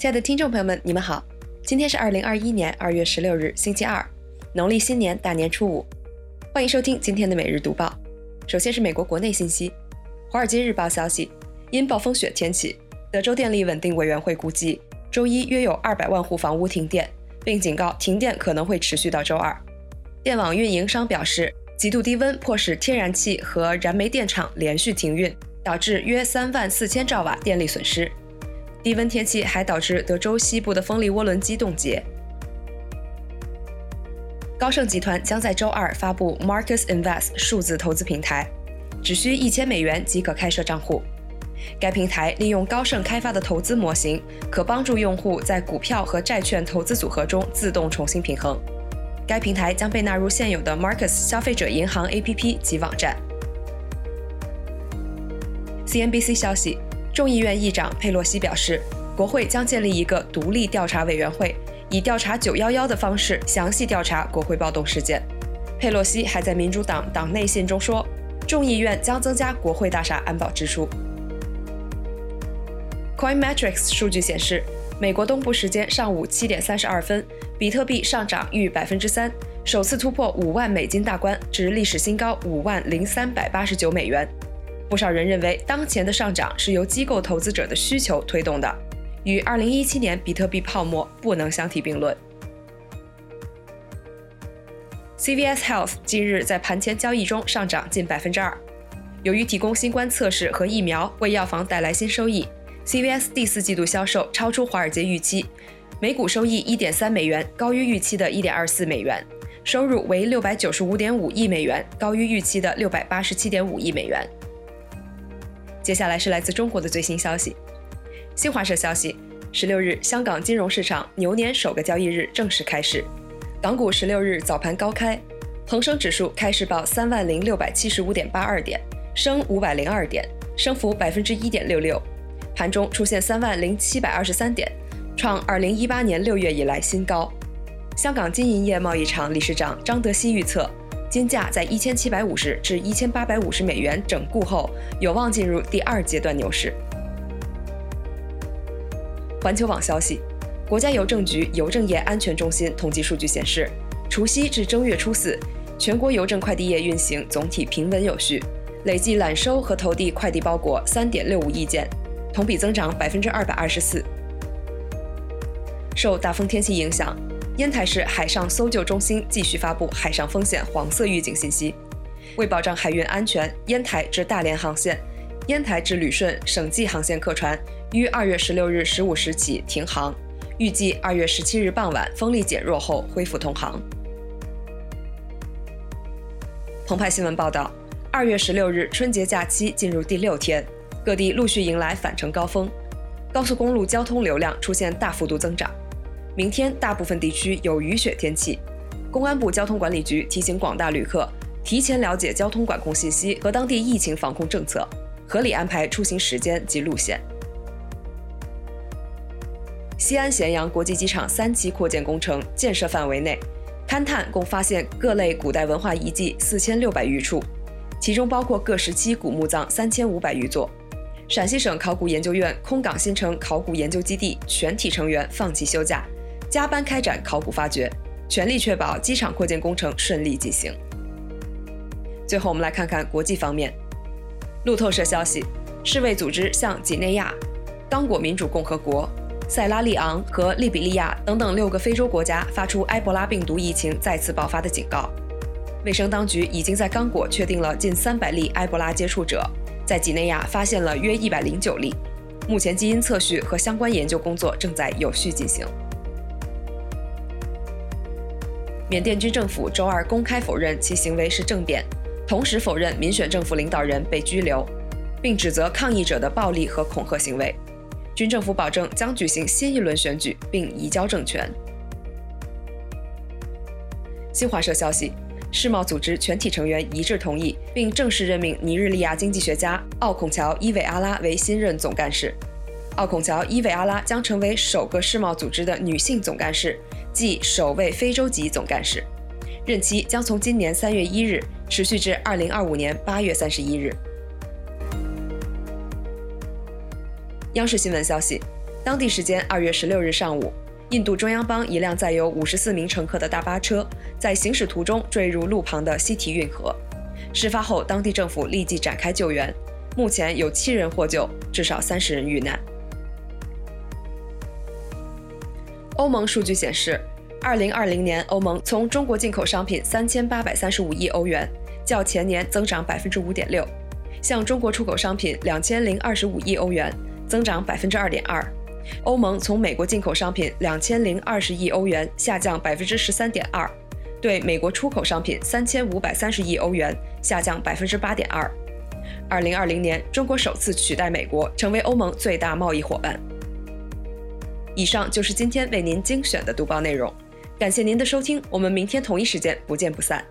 亲爱的听众朋友们，你们好，今天是二零二一年二月十六日，星期二，农历新年大年初五，欢迎收听今天的每日读报。首先是美国国内信息，《华尔街日报》消息，因暴风雪天气，德州电力稳定委员会估计，周一约有二百万户房屋停电，并警告停电可能会持续到周二。电网运营商表示，极度低温迫使天然气和燃煤电厂连续停运，导致约三万四千兆瓦电力损失。低温天气还导致德州西部的风力涡轮机冻结。高盛集团将在周二发布 Marcus Invest 数字投资平台，只需一千美元即可开设账户。该平台利用高盛开发的投资模型，可帮助用户在股票和债券投资组合中自动重新平衡。该平台将被纳入现有的 Marcus 消费者银行 APP 及网站。CNBC 消息。众议院议长佩洛西表示，国会将建立一个独立调查委员会，以调查911的方式详细调查国会暴动事件。佩洛西还在民主党党内信中说，众议院将增加国会大厦安保支出。Coinmetrics 数据显示，美国东部时间上午七点三十二分，比特币上涨逾百分之三，首次突破五万美金大关，至历史新高五万零三百八十九美元。不少人认为，当前的上涨是由机构投资者的需求推动的，与2017年比特币泡沫不能相提并论。CVS Health 近日在盘前交易中上涨近百分之二，由于提供新冠测试和疫苗为药房带来新收益，CVS 第四季度销售超出华尔街预期，每股收益1.3美元，高于预期的1.24美元，收入为695.5亿美元，高于预期的687.5亿美元。接下来是来自中国的最新消息。新华社消息，十六日，香港金融市场牛年首个交易日正式开市。港股十六日早盘高开，恒生指数开市报三万零六百七十五点八二点，升五百零二点，升幅百分之一点六六。盘中出现三万零七百二十三点，创二零一八年六月以来新高。香港金银业贸易场理事长张德熙预测。金价在一千七百五十至一千八百五十美元整固后，有望进入第二阶段牛市。环球网消息，国家邮政局邮政业安全中心统计数据显示，除夕至正月初四，全国邮政快递业运行总体平稳有序，累计揽收和投递快递包裹三点六五亿件，同比增长百分之二百二十四。受大风天气影响。烟台市海上搜救中心继续发布海上风险黄色预警信息。为保障海运安全，烟台至大连航线、烟台至旅顺省际航线客船于二月十六日十五时起停航，预计二月十七日傍晚风力减弱后恢复通航。澎湃新闻报道，二月十六日春节假期进入第六天，各地陆续迎来返程高峰，高速公路交通流量出现大幅度增长。明天大部分地区有雨雪天气，公安部交通管理局提醒广大旅客提前了解交通管控信息和当地疫情防控政策，合理安排出行时间及路线。西安咸阳国际机场三期扩建工程建设范围内，勘探共发现各类古代文化遗迹四千六百余处，其中包括各时期古墓葬三千五百余座。陕西省考古研究院空港新城考古研究基地全体成员放弃休假。加班开展考古发掘，全力确保机场扩建工程顺利进行。最后，我们来看看国际方面。路透社消息，世卫组织向几内亚、刚果民主共和国、塞拉利昂和利比利亚等等六个非洲国家发出埃博拉病毒疫情再次爆发的警告。卫生当局已经在刚果确定了近三百例埃博拉接触者，在几内亚发现了约一百零九例。目前，基因测序和相关研究工作正在有序进行。缅甸军政府周二公开否认其行为是政变，同时否认民选政府领导人被拘留，并指责抗议者的暴力和恐吓行为。军政府保证将举行新一轮选举并移交政权。新华社消息，世贸组织全体成员一致同意并正式任命尼日利亚经济学家奥孔乔伊韦阿拉为新任总干事。奥孔乔伊韦阿拉将成为首个世贸组织的女性总干事。即首位非洲籍总干事，任期将从今年三月一日持续至二零二五年八月三十一日。央视新闻消息，当地时间二月十六日上午，印度中央邦一辆载有五十四名乘客的大巴车在行驶途中坠入路旁的西提运河。事发后，当地政府立即展开救援，目前有七人获救，至少三十人遇难。欧盟数据显示，二零二零年欧盟从中国进口商品三千八百三十五亿欧元，较前年增长百分之五点六；向中国出口商品两千零二十五亿欧元，增长百分之二点二。欧盟从美国进口商品两千零二十亿欧元，下降百分之十三点二；对美国出口商品三千五百三十亿欧元，下降百分之八点二。二零二零年，中国首次取代美国成为欧盟最大贸易伙伴。以上就是今天为您精选的读报内容，感谢您的收听，我们明天同一时间不见不散。